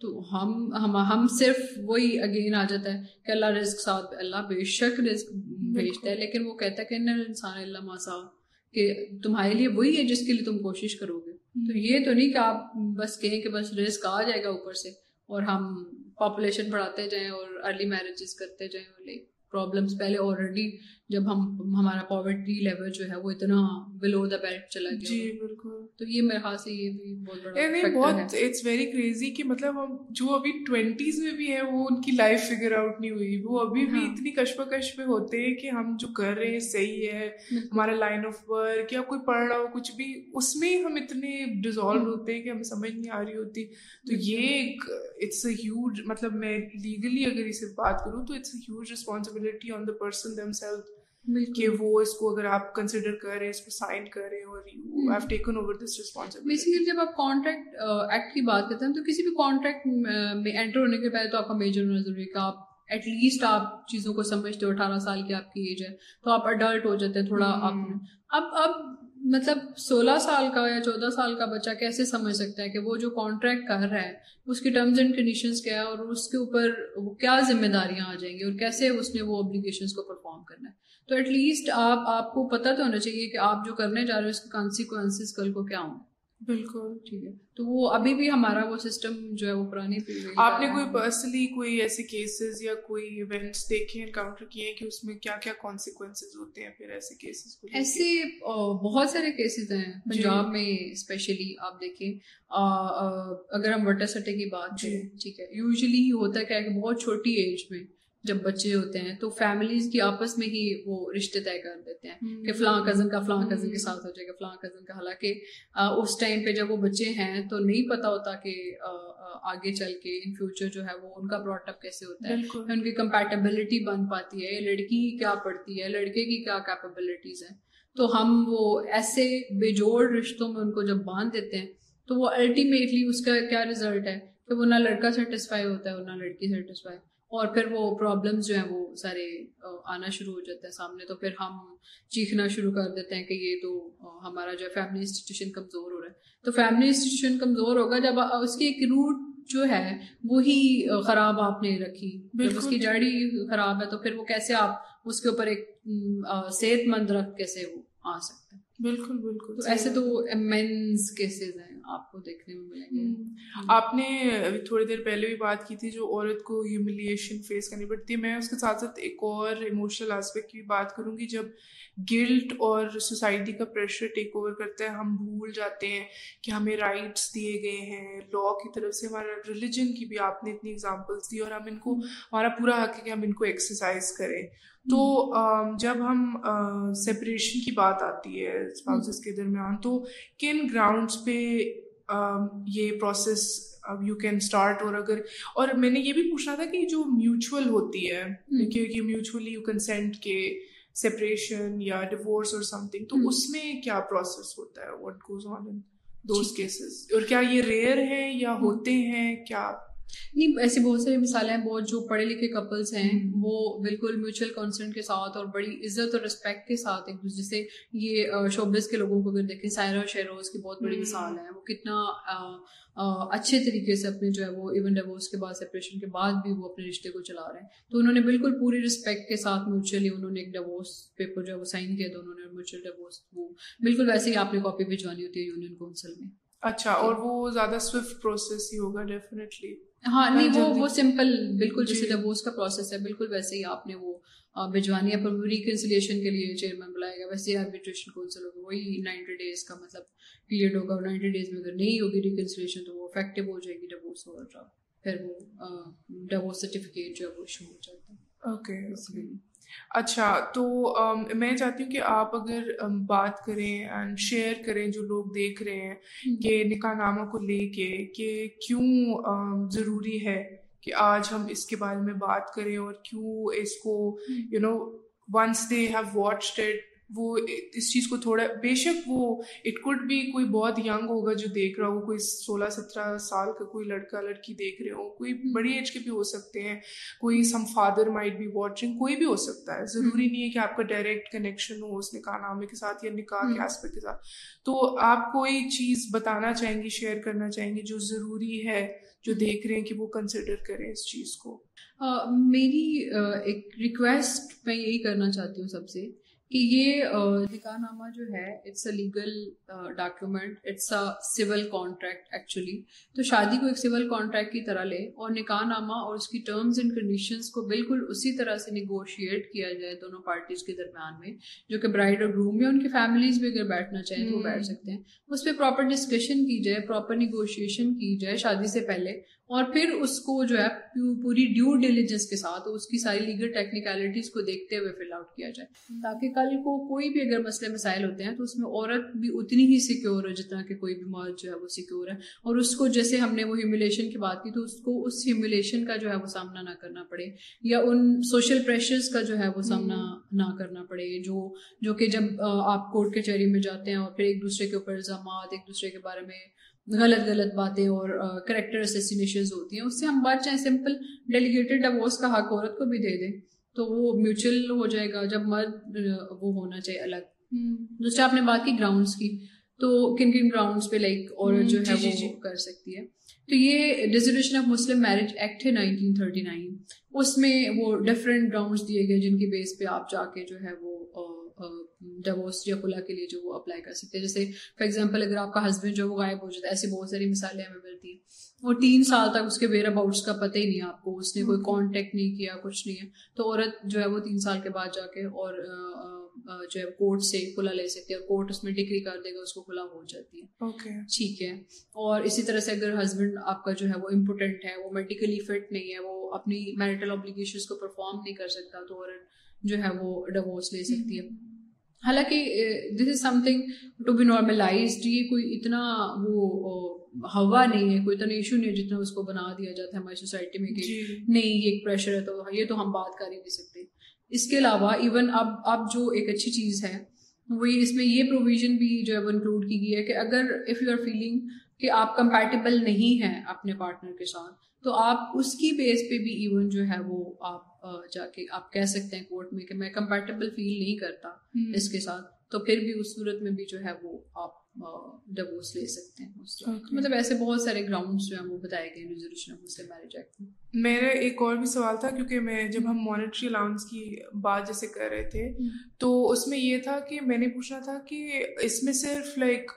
تو ہم ہم ہم صرف وہی اگین آ جاتا ہے کہ اللہ رزق ساتھ اللہ بے شک رزق بھیجتا ہے لیکن وہ کہتا ہے کہ انسان اللہ ماسا کہ تمہارے لیے وہی ہے جس کے لیے تم کوشش کرو گے۔ تو یہ تو نہیں کہ آپ بس کہیں کہ بس رزق آ جائے گا اوپر سے اور ہم پاپولیشن بڑھاتے جائیں اور ارلی میرجز کرتے جائیں پرابلمس پہلے آلریڈی جب ہم ہمارا پاورٹی لیول جو ہے وہ اتنا بلو دا بیلٹ چلا گیا جی بالکل۔ تو یہ میرے خیال سے یہ بھی بہت بڑا بہت اٹس ویری کریزی کہ مطلب ہم جو ابھی ٹوینٹیز میں بھی ہیں وہ ان کی لائف فگر آؤٹ نہیں ہوئی۔ وہ ابھی بھی ہاں۔ اتنی کشمکش میں ہوتے ہیں کہ ہم جو کر رہے ہیں صحیح ہے ہمارا لائن آف ورک یا کوئی پڑھ رہا ہو کچھ بھی اس میں ہم اتنے ڈیزالو ہوتے ہیں کہ ہمیں سمجھ نہیں آ رہی ہوتی۔ تو یہ ایک اٹس اے ہیوج مطلب میں لیگلی اگر اسے بات کروں تو it's a huge responsibility on the person themself کہ وہ اس کو اگر آپ کنسیڈر کر رہے ہیں اس کو سائن کر رہے ہیں اور you have taken over this basically جب آپ کانٹریکٹ ایکٹ کی بات کرتے ہیں تو کسی بھی کانٹریکٹ میں انٹر ہونے کے پہلے تو آپ کا میجر ہونا ضروری ہے کہ آپ ایٹ لیسٹ آپ چیزوں کو سمجھتے ہو اٹھارہ سال کی آپ کی ایج ہے تو آپ اڈلٹ ہو جاتے ہیں تھوڑا آپ۔ اب اب مطلب سولہ سال کا یا چودہ سال کا بچہ کیسے سمجھ سکتا ہے کہ وہ جو کانٹریکٹ کر رہا ہے، اس کی ٹرمز اینڈ کنڈیشنز کیا ہے اور اس کے اوپر کیا ذمہ داریاں آ جائیں گی اور کیسے اس نے وہ ابلیگیشنس کو پرفارم کرنا ہے؟ تو ایٹ لیسٹ آپ آپ کو پتہ تو ہونا چاہیے کہ آپ جو کرنے جا رہے ہیں اس کے کانسیکوینسز کل کو کیا ہوں بالکل ٹھیک ہے۔ تو وہ ابھی بھی ہمارا وہ سسٹم جو ہے وہ پرانی آپ نے کوئی پرسنلی کوئی ایسے کیسز یا کوئی ایونٹس دیکھے انکاؤنٹر کیے ہیں کہ اس میں کیا کیا کانسیکوینسز ہوتے ہیں؟ پھر ایسے کیسز ایسے بہت سارے کیسز ہیں۔ جی۔ پنجاب میں اسپیشلی آپ دیکھیں اگر ہم وٹا سٹے کی بات کریں جی۔ ٹھیک ہے۔ یوزلی ہوتا ہے کہ بہت چھوٹی ایج میں جب بچے ہوتے ہیں تو فیملیز کی آپس میں ہی وہ رشتے طے کر دیتے ہیں کہ فلاں کزن کا فلاں کزن کے ساتھ ہو جائے گا فلاں کزن کا۔ حالانکہ اس ٹائم پہ جب وہ بچے ہیں تو نہیں پتا ہوتا کہ آگے چل کے ان فیوچر جو ہے وہ ان کا براٹ اپ کیسے ہوتا ہے۔ ان کی کمپیٹیبلٹی بن پاتی ہے لڑکی کیا پڑتی ہے لڑکے کی کیا کیپیبلٹیز ہیں۔ تو ہم وہ ایسے بے جوڑ رشتوں میں ان کو جب باندھ دیتے ہیں تو وہ الٹیمیٹلی اس کا کیا ریزلٹ ہے؟ کہ وہ نہ لڑکا سیٹسفائی ہوتا ہے اور نہ لڑکی سیٹسفائی اور پھر وہ پرابلمس جو ہیں وہ سارے آنا شروع ہو جاتے ہیں سامنے تو پھر ہم چیخنا شروع کر دیتے ہیں کہ یہ تو ہمارا جو ہے فیملی انسٹیٹیوشن کمزور ہو رہا ہے۔ تو فیملی انسٹیٹیوشن کمزور ہوگا جب اس کی ایک روٹ جو ہے وہی خراب آپ نے رکھی۔ جب اس کی جڑی خراب ہے تو پھر وہ کیسے آپ اس کے اوپر ایک صحت مند رکھ کیسے وہ آ سکتے ہیں بالکل بالکل۔ تو ایسے تو امینس کیسز ہیں۔ آپ کو دیکھنے میں ملیں گے۔ آپ نے تھوڑی دیر پہلے بھی بات کی تھی جو عورت کو ہیوملیشن فیس کرنی پڑتی ہے۔ میں اس کے ساتھ ساتھ ایک اور ایموشنل آسپیکٹ کی بات کروں گی۔ جب گلٹ اور سوسائٹی کا پریشر ٹیک اوور کرتا ہے ہم بھول جاتے ہیں کہ ہمیں رائٹس دیے گئے ہیں۔ لا کی طرف سے ہمارا ریلیجن کی بھی آپ نے اتنی اگزامپلس دی اور ہم ان کو ہمارا پورا حق ہے کہ ہم ان کو ایکسرسائز کریں۔ تو جب ہم سپریشن کی بات آتی ہے اسپاؤسز کے درمیان تو کن گراؤنڈس پہ یہ پروسیس یو کین اسٹارٹ اور اگر اور میں نے یہ بھی پوچھنا تھا کہ جو میوچول ہوتی ہے کیونکہ میوچولی یو کنسینٹ کے سپریشن یا ڈیورس اور سم تھنگ تو اس میں کیا پروسیس ہوتا ہے؟ What goes on in those cases اور کیا یہ ریئر ہیں یا ہوتے ہیں؟ کیا نہیں ایسی بہت ساری مثالیں ہیں بہت جو پڑھے لکھے کپلس ہیں وہ بالکل میوچل کنسرن کے ساتھ اور بڑی عزت اور رسپیکٹ کے ساتھ ایک دوسرے سے یہ شوبز کے لوگوں کو اگر دیکھیں سائرا شہروز کی بہت بڑی مثال ہے۔ وہ کتنا اچھے طریقے سے اپنے جو ہے وہ ایون ڈیوس کے بعد سپریشن کے بعد بھی وہ اپنے رشتے کو چلا رہے ہیں۔ تو انہوں نے بالکل پوری رسپیکٹ کے ساتھ میوچلی انہوں نے ایک ڈیوس پیپر جو ہے وہ سائن کیا تو انہوں نے میوچل ڈیوس وہ بالکل ویسے ہی آپ نے کاپی بھجوانی ہوتی ہے یونین کونسل میں۔ اچھا اور وہ زیادہ سوئفٹ پروسیس ہی ہوگا ڈیفینیٹلی ہاں نہیں وہ وہ سمپل بالکل جیسے ڈیوس کا پروسیس ہے بالکل ویسے ہی آپ نے وہ بھجوانی ہے پر ریکنسلیشن کے لیے چیئرمین بلائے گا ویسے آربیٹریشن کونسل ہوگا وہی نائنٹی ڈیز کا مطلب پیریڈ ہوگا اور نائنٹی ڈیز میں اگر نہیں ہوگی ریکنسلیشن تو وہ افیکٹو ہو جائے گی ڈیوس اور پھر وہ ڈیوس سرٹیفکیٹ جو ہے وہ ایشو ہو جاتا ہے۔ اوکے اچھا تو میں چاہتی ہوں کہ آپ اگر بات کریں اینڈ شیئر کریں جو لوگ دیکھ رہے ہیں کہ نکاح نامہ کو لے کے کہ کیوں ضروری ہے کہ آج ہم اس کے بارے میں بات کریں اور کیوں اس کو you know once they have watched it وہ اس چیز کو تھوڑا بے شک وہ اٹ کوڈ بھی کوئی بہت ینگ ہوگا جو دیکھ رہا ہو کوئی سولہ سترہ سال کا کوئی لڑکا لڑکی دیکھ رہے ہو کوئی بڑی ایج کے بھی ہو سکتے ہیں کوئی سم فادر مائٹ بھی واچنگ کوئی بھی ہو سکتا ہے ضروری نہیں ہے کہ آپ کا ڈائریکٹ کنیکشن ہو اس نکاح نامے کے ساتھ یا نکاح کے آسپیکٹ کے ساتھ۔ تو آپ کوئی چیز بتانا چاہیں گی شیئر کرنا چاہیں گی جو ضروری ہے جو دیکھ رہے ہیں کہ وہ کنسیڈر کریں اس چیز کو۔ میری ایک ریکویسٹ میں یہی کرنا چاہتی ہوں سب سے۔ کہ یہ نکاح نامہ جو ہے it's a legal document it's a civil contract actually تو شادی کو ایک سول کانٹریکٹ کی طرح لے اور نکاح نامہ اور اس کی ٹرمز اینڈ کنڈیشنز کو بالکل اسی طرح سے نیگوشیٹ کیا جائے دونوں پارٹیز کے درمیان میں جو کہ برائڈ اور گروم یا ان کی فیملیز بھی اگر بیٹھنا چاہیں تو وہ بیٹھ سکتے ہیں۔ اس پہ پراپر ڈسکشن کی جائے پراپر نیگوشیشن کی جائے شادی سے پہلے۔ اور پھر اس کو جو ہے پوری ڈیو ڈیلیجنس کے ساتھ اس کی ساری لیگل ٹیکنیکلٹیز کو دیکھتے ہوئے فل آؤٹ کیا جائے۔ تاکہ کل کو کوئی بھی اگر مسئلے مسائل ہوتے ہیں تو اس میں عورت بھی اتنی ہی سیکیور ہے جتنا کہ کوئی بھی مرد جو ہے وہ سیکیور ہے۔ اور اس کو جیسے ہم نے وہ ہیومولیشن کی بات کی تو اس کو اس ہیومولیشن کا جو ہے وہ سامنا نہ کرنا پڑے۔ یا ان سوشل پریشرز کا جو ہے وہ سامنا نہ کرنا پڑے۔ جو جو کہ جب آپ کورٹ کچہری میں جاتے ہیں اور پھر ایک دوسرے کے اوپر الزامات ایک دوسرے کے بارے میں غلط غلط باتیں اور کریکٹر اسیسینیشنز ہوتی ہیں اس سے ہم بات چاہیں سمپل ڈیلیگیٹڈ ڈیوورس کا حق عورت کو بھی دے دیں تو وہ میوچل ہو جائے گا جب مرد وہ ہونا چاہیے الگ۔ دوسرا آپ نے بات کی گراؤنڈس کی تو کن کن گراؤنڈس پہ لائک عورت جو ہے جی، جی، وہ جی۔ کر سکتی ہے۔ تو یہ dissolution of Muslim marriage act ہے نائنٹین تھرٹی نائن اس میں وہ ڈفرینٹ گراؤنڈس دیے گئے جن کی بیس پہ آپ جا کے جو ہے وہ ڈیوورس یا خلا کے لیے جو وہ اپلائی کر سکتے ہیں۔ جیسے فار ایگزامپل اگر آپ کا ہسبینڈ جو وہ غائب ہو جاتا ہے ایسی بہت ساری مثالیں ہمیں ملتی ہیں۔ اور تین سال تک اس کے ویئر اباؤٹس کا پتہ ہی نہیں آپ کو۔ اس نے کوئی کانٹیکٹ نہیں کیا کچھ نہیں ہے۔ تو عورت جو ہے وہ تین سال کے بعد جا کے اور جو ہے کورٹ سے کھلا لے سکتی ہے اور کورٹ اس میں ڈگری کر دے گا اس کو کھلا ہو جاتی ہے۔ ٹھیک ہے۔ اور اسی طرح سے اگر ہسبینڈ آپ کا جو ہے وہ امپورٹنٹ ہے وہ میڈیکلی فٹ نہیں ہے وہ اپنی میرٹل ابلیگیشن کو پرفارم نہیں کر سکتا تو عورت جو ہے وہ ڈیوورس لے سکتی ہے۔ حالانکہ this is something to be normalised یہ کوئی اتنا وہ ہوا نہیں ہے کوئی اتنا ایشو نہیں ہے جتنا اس کو بنا دیا جاتا ہے ہماری سوسائٹی میں کہ جی۔ نہیں یہ ایک پریشر ہے تو یہ تو ہم بات کر ہی نہیں سکتے اس کے علاوہ ایون اب اب جو ایک اچھی چیز ہے وہ اس میں یہ پروویژن بھی جو ہے وہ انکلوڈ کی گئی ہے کہ اگر اف یو آر فیلنگ کہ آپ کمپیٹیبل نہیں ہیں اپنے پارٹنر کے ساتھ تو آپ اس کی بیس پہ بھی ایون جو ہے وہ آپ جا کے آپ کہہ سکتے ہیں کورٹ میں کہ میں کمپیٹیبل فیل نہیں کرتا اس کے ساتھ تو پھر بھی اس صورت میں بھی جو ہے وہ آپ ڈیوس لے سکتے ہیں مطلب ایسے بہت سارے گراؤنڈس جو ہیں وہ بتائے گئے resolution of Muslim marriage act میں۔ میرا ایک اور بھی سوال تھا کیونکہ میں جب ہم مانیٹری الاؤنس کی بات جیسے کر رہے تھے تو اس میں یہ تھا کہ میں نے پوچھنا تھا کہ اس میں صرف لائک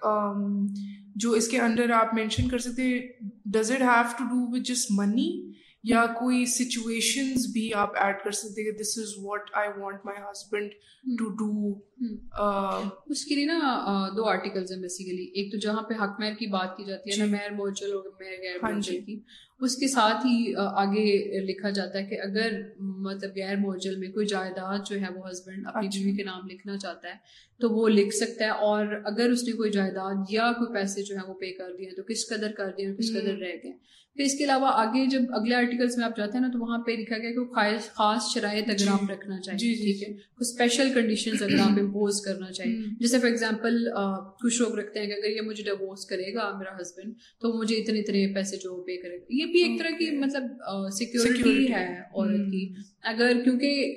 جو اس کے انڈر آپ مینشن کر سکتے does it have to do with just money یا کوئی سچویشنز بھی آپ ایڈ کر سکتے کہ this is what I want my husband to do اس کے لیے نا دو آرٹیکلز ہیں بیسیکلی ایک تو جہاں پہ حق مہر کی بات کی جاتی ہے نا جی۔ مہر اور مہر غیر ہاں جی۔ کی اس کے ساتھ ہی آگے لکھا جاتا ہے کہ اگر مطلب غیر موجل میں کوئی جائیداد جو ہے وہ ہسبینڈ اپنی اچھا۔ بیوی کے نام لکھنا چاہتا ہے تو وہ لکھ سکتا ہے اور اگر اس نے کوئی جائیداد یا کوئی پیسے جو ہے وہ پے کر دیے تو کس قدر کر دیے اور کس قدر رہ گئے پھر اس کے علاوہ آگے جب اگلے آرٹیکلس میں آپ جاتے ہیں نا تو وہاں پہ لکھا گیا کہ خاص خاص شرائط اگر آپ جی۔ رکھنا چاہیے جی، جی، ٹھیک ہے؟ کچھ اسپیشل کنڈیشن اگر آپ امپوز کرنا چاہیے جیسے فار ایگزامپل کچھ لوگ رکھتے ہیں کہ اگر یہ مجھے ڈیوورس کرے گا میرا ہسبینڈ تو مجھے اتنے اتنے پیسے جو پے کرے گا۔ یہ بھی ایک طرح کی مطلب سیکورٹی ہے عورت کی۔ اگر کیونکہ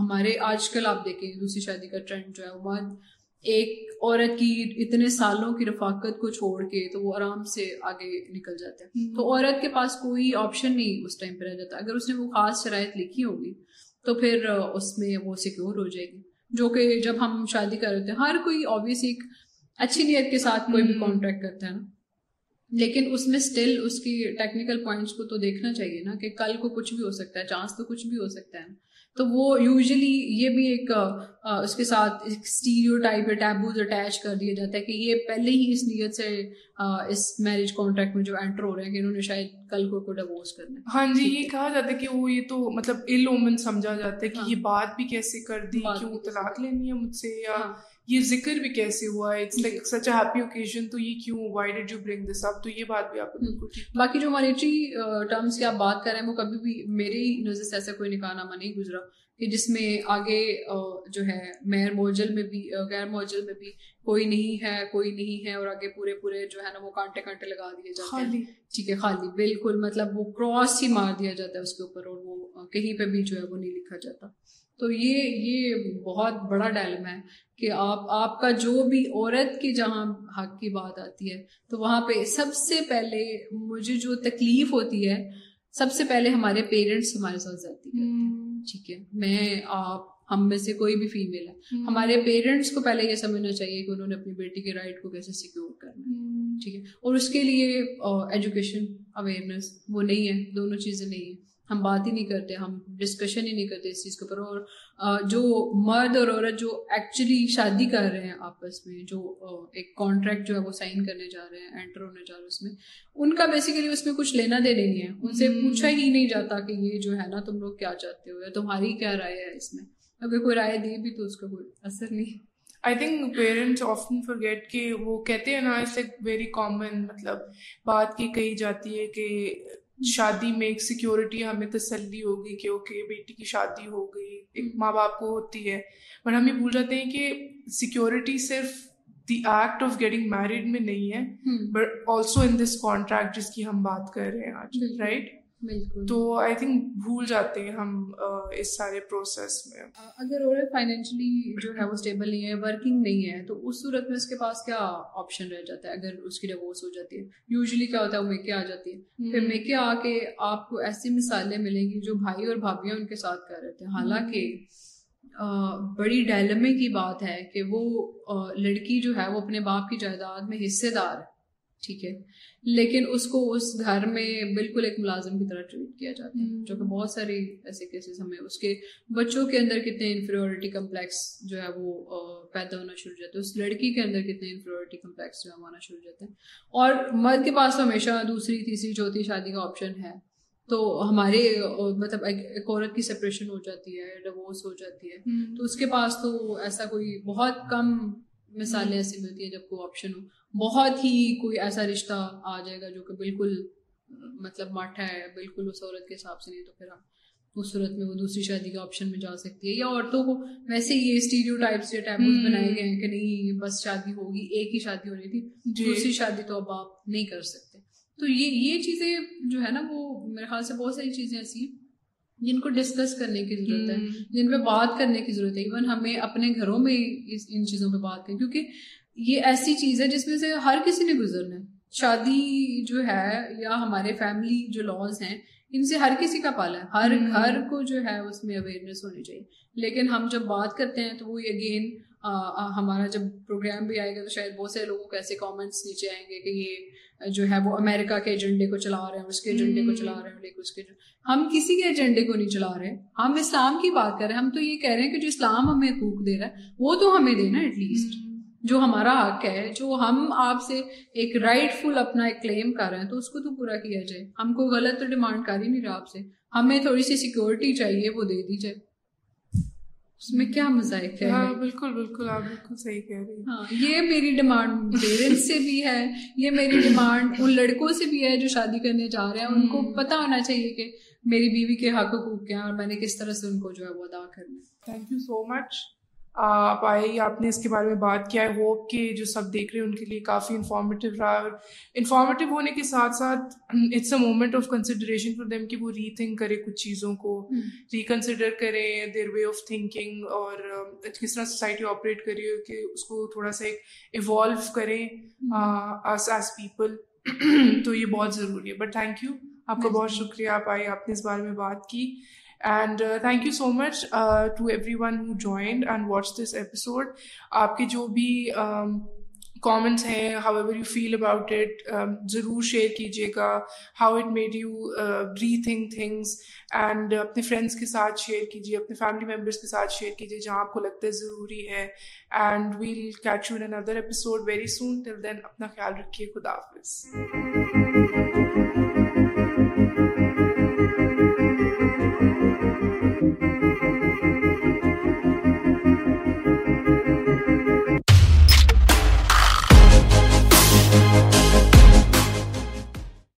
ہمارے آج کل آپ دیکھیں دوسری شادی کا ٹرینڈ جو ہے وہ ایک عورت کی اتنے سالوں کی رفاقت کو چھوڑ کے تو وہ آرام سے آگے نکل جاتے ہیں۔ تو عورت کے پاس کوئی آپشن نہیں اس ٹائم پہ رہ جاتا۔ اگر اس نے وہ خاص شرائط لکھی ہوگی تو پھر اس میں وہ سیکور ہو جائے گی۔ جو کہ جب ہم شادی کر رہے ہیں ہر کوئی آبویس ایک اچھی نیت کے ساتھ کوئی بھی کانٹریکٹ کرتا ہے نا۔ لیکن اس میں اسٹل اس کی ٹیکنیکل پوائنٹس کو تو دیکھنا چاہیے نا کہ کل کو کچھ بھی ہو سکتا ہے چانس تو کچھ بھی ہو سکتا ہے تو وہ یوزلی یہ بھی ایک اس کے ساتھ اسٹیریو ٹائپ یا ٹیبوز اٹیچ کر دیا جاتا ہے کہ یہ پہلے ہی اس نیت سے اس میرج کانٹریکٹ میں جو انٹر ہو رہے ہیں کہ انہوں نے شاید کل کو ڈیوورس کرنا ہاں جی یہ کہا جاتا ہے کہ وہ یہ تو مطلب ال اومن سمجھا جاتا ہے کہ ہاں۔ یہ بات بھی کیسے کر دی کیوں طلاق لینی ہے مجھ سے یا ہاں۔ یہ ذکر بھی کیسے ہوا؟ ہے it's like such a happy occasion تو یہ کیوں؟ Why did you bring this up تو یہ بات بھی آپ بالکل باقی جو مانیٹری ٹرمس کی آپ بات کر رہے ہیں وہ کبھی بھی میرے ہی نظر سے ایسا کوئی نکاح نامہ نہیں گزرا۔ کہ جس میں آگے جو ہے میر موجل میں بھی غیر موجل میں بھی کوئی نہیں ہے کوئی نہیں ہے اور آگے پورے پورے جو ہے نا وہ کانٹے کانٹے لگا دیے جاتے ہیں۔ ٹھیک ہے خالی۔ بالکل مطلب وہ کراس ہی مار دیا جاتا ہے اس کے اوپر اور وہ کہیں پہ بھی جو ہے وہ نہیں لکھا جاتا۔ تو یہ یہ بہت بڑا ڈائلم ہے کہ آپ آپ کا جو بھی عورت کی جہاں حق کی بات آتی ہے تو وہاں پہ سب سے پہلے مجھے جو تکلیف ہوتی ہے سب سے پہلے ہمارے پیرنٹس ہمارے ساتھ جاتی ہے ٹھیک ہے میں آپ ہم میں سے کوئی بھی فیمل ہے۔ ہمارے پیرنٹس کو پہلے یہ سمجھنا چاہیے کہ انہوں نے اپنی بیٹی کے رائٹ کو کیسے سیکیور کرنا ہے۔ ٹھیک ہے اور اس کے لیے ایجوکیشن اویئرنیس وہ نہیں ہے دونوں چیزیں نہیں ہیں۔ ہم بات ہی نہیں کرتے ہم ڈسکشن ہی نہیں کرتے اس چیز کے اوپر۔ اور جو مرد اور عورت جو ایکچولی شادی کر رہے ہیں آپس میں جو ایک کانٹریکٹ جو ہے وہ سائن کرنے جا رہے ہیں انٹر ہونے جا رہے ہیں اس میں ان کا بیسیکلی اس میں کچھ لینا دینے نہیں ہے۔ ان سے پوچھا ہی نہیں جاتا کہ یہ جو ہے نا تم لوگ کیا چاہتے ہو یا تمہاری کیا رائے ہے اس میں۔ اگر کوئی رائے دی بھی تو اس کا کوئی اثر نہیں۔ I think parents often forget کہ وہ کہتے ہیں نا اٹس لائک ویری کامن مطلب بات کی کہی جاتی ہے کہ شادی میں ایک سیکورٹی ہمیں تسلی ہوگی کہ اوکے بیٹی کی شادی ہو گئی ایک ماں باپ کو ہوتی ہے۔ بٹ ہم یہ بھول جاتے ہیں کہ سیکورٹی صرف the act of getting married میں نہیں ہے but also in this contract جس کی ہم بات کر رہے ہیں آج رائٹ تو آئی تھنک بھول جاتے ہیں ہم اس سارے پروسیس میں۔ اگر عورت فائنینشلی جو ہے وہ اسٹیبل نہیں ہے ورکنگ نہیں ہے تو اس صورت میں اس کے پاس کیا آپشن رہ جاتا ہے اگر اس کی ڈیوورس ہو جاتی ہے؟ یوزلی کیا ہوتا ہے وہ میکے آ جاتی ہے۔ پھر میکے آ کے آپ کو ایسی مثالیں ملیں گی جو بھائی اور بھابیاں ان کے ساتھ کر رہے تھے۔ حالانکہ بڑی ڈائلمے کی بات ہے کہ وہ لڑکی جو ہے وہ اپنے باپ کی جائیداد میں حصے دار ہے۔ ٹھیک ہے۔ لیکن اس کو اس گھر میں بالکل ایک ملازم کی طرح ٹریٹ کیا جاتا ہے جو کہ بہت سارے ایسے کیسز ہمیں اس کے بچوں کے اندر کتنے انفیریورٹی کمپلیکس جو ہے وہ پیدا ہونا شروع ہو جاتے ہیں۔ اس لڑکی کے اندر کتنے انفیریورٹی کمپلیکس جو ہے ہونا شروع ہو جاتے ہیں۔ اور مرد کے پاس تو ہمیشہ دوسری تیسری چوتھی شادی کا آپشن ہے۔ تو ہمارے مطلب ایک عورت کی سپریشن ہو جاتی ہے ڈیوورس ہو جاتی ہے۔ تو اس کے پاس تو ایسا کوئی بہت کم مثالیں ایسی ملتی ہیں جب کوئی آپشن ہو۔ بہت ہی کوئی ایسا رشتہ آ جائے گا جو کہ بالکل مطلب ماٹھا ہے بالکل اس عورت کے حساب سے نہیں تو پھر آپ اس صورت میں وہ دوسری شادی کے آپشن میں جا سکتی ہے۔ یا عورتوں کو ویسے یہ اسٹیریو ٹائپس یا ٹیبوز بنائے گئے ہیں کہ نہیں بس شادی ہوگی ایک ہی شادی ہونی تھی جی۔ دوسری شادی تو اب آپ نہیں کر سکتے۔ تو یہ یہ چیزیں جو ہے نا وہ میرے خیال سے بہت ساری چیزیں ایسی ہیں۔ جن کو ڈسکس کرنے کی ضرورت ہے جن پہ بات کرنے کی ضرورت ہے ایون ہمیں اپنے گھروں میں ان چیزوں پہ بات کریں۔ کیونکہ یہ ایسی چیز ہے جس میں سے ہر کسی نے گزرنا ہے۔ شادی جو ہے یا ہمارے فیملی جو لاز ہیں ان سے ہر کسی کا پالا ہے۔ ہر گھر کو جو ہے اس میں اویئرنیس ہونی چاہیے۔ لیکن ہم جب بات کرتے ہیں تو وہ اگین ہمارا جب پروگرام بھی آئے گا تو شاید بہت سے لوگوں کو ایسے کامنٹس نیچے آئیں گے کہ یہ جو ہے وہ امریکہ کے ایجنڈے کو چلا رہے ہیں اس کے ایجنڈے کو چلا رہے ہیں لیکن اس کے ہم کسی کے ایجنڈے کو نہیں چلا رہے۔ ہم اسلام کی بات کر رہے ہیں۔ ہم تو یہ کہہ رہے ہیں کہ جو اسلام ہمیں حقوق دے رہا ہے وہ تو ہمیں دینا ایٹ لیسٹ جو ہمارا حق ہے جو ہم آپ سے ایک رائٹ فل اپنا ایک کلیم کر رہے ہیں تو اس کو تو پورا کیا جائے۔ ہم کو غلط تو ڈیمانڈ کر ہی نہیں رہا آپ سے۔ ہمیں تھوڑی سی سیکورٹی چاہیے وہ دے دی جائے۔ اس میں کیا مزائق ہے ہاں بالکل بالکل آپ بالکل صحیح کہہ رہی ہاں یہ میری ڈیمانڈ پیرنٹس سے بھی ہے یہ میری ڈیمانڈ ان لڑکوں سے بھی ہے جو شادی کرنے جا رہے ہیں ان کو پتا ہونا چاہیے کہ میری بیوی کے حق حقوق کیا اور میں نے کس طرح سے ان کو جو ہے وہ ادا کرنا تھینک یو سو مچ آپ آئے آپ نے اس کے بارے میں بات کیا۔ ہے ہوپ کہ جو سب دیکھ رہے ہیں ان کے لیے کافی انفارمیٹیو رہا۔ اور انفارمیٹیو ہونے کے ساتھ ساتھ it's a moment of consideration for them کہ وہ ری تھنک کرے کچھ چیزوں کو۔ ریکنسیڈر کریں دیر وے آف تھنکنگ اور کس طرح سوسائٹی آپریٹ کری کہ اس کو تھوڑا سا ایک ایوالو کریں ایز پیپل تو یہ بہت ضروری ہے۔ بٹ تھینک یو آپ کا بہت شکریہ۔ آپ آئے آپ نے اس بارے میں بات کی۔ And thank you so much to everyone who joined and watch this episode آپ کے جو بھی کامنٹس ہیں however you feel about it ضرور شیئر کیجیے گا how it made you rethink things and اپنے فرینڈس کے ساتھ شیئر کیجیے اپنے فیملی ممبرس کے ساتھ شیئر کیجیے جہاں آپ کو لگتا ہے ضروری ہے and we'll catch you in another episode very soon till then اپنا خیال رکھیے خدا حافظ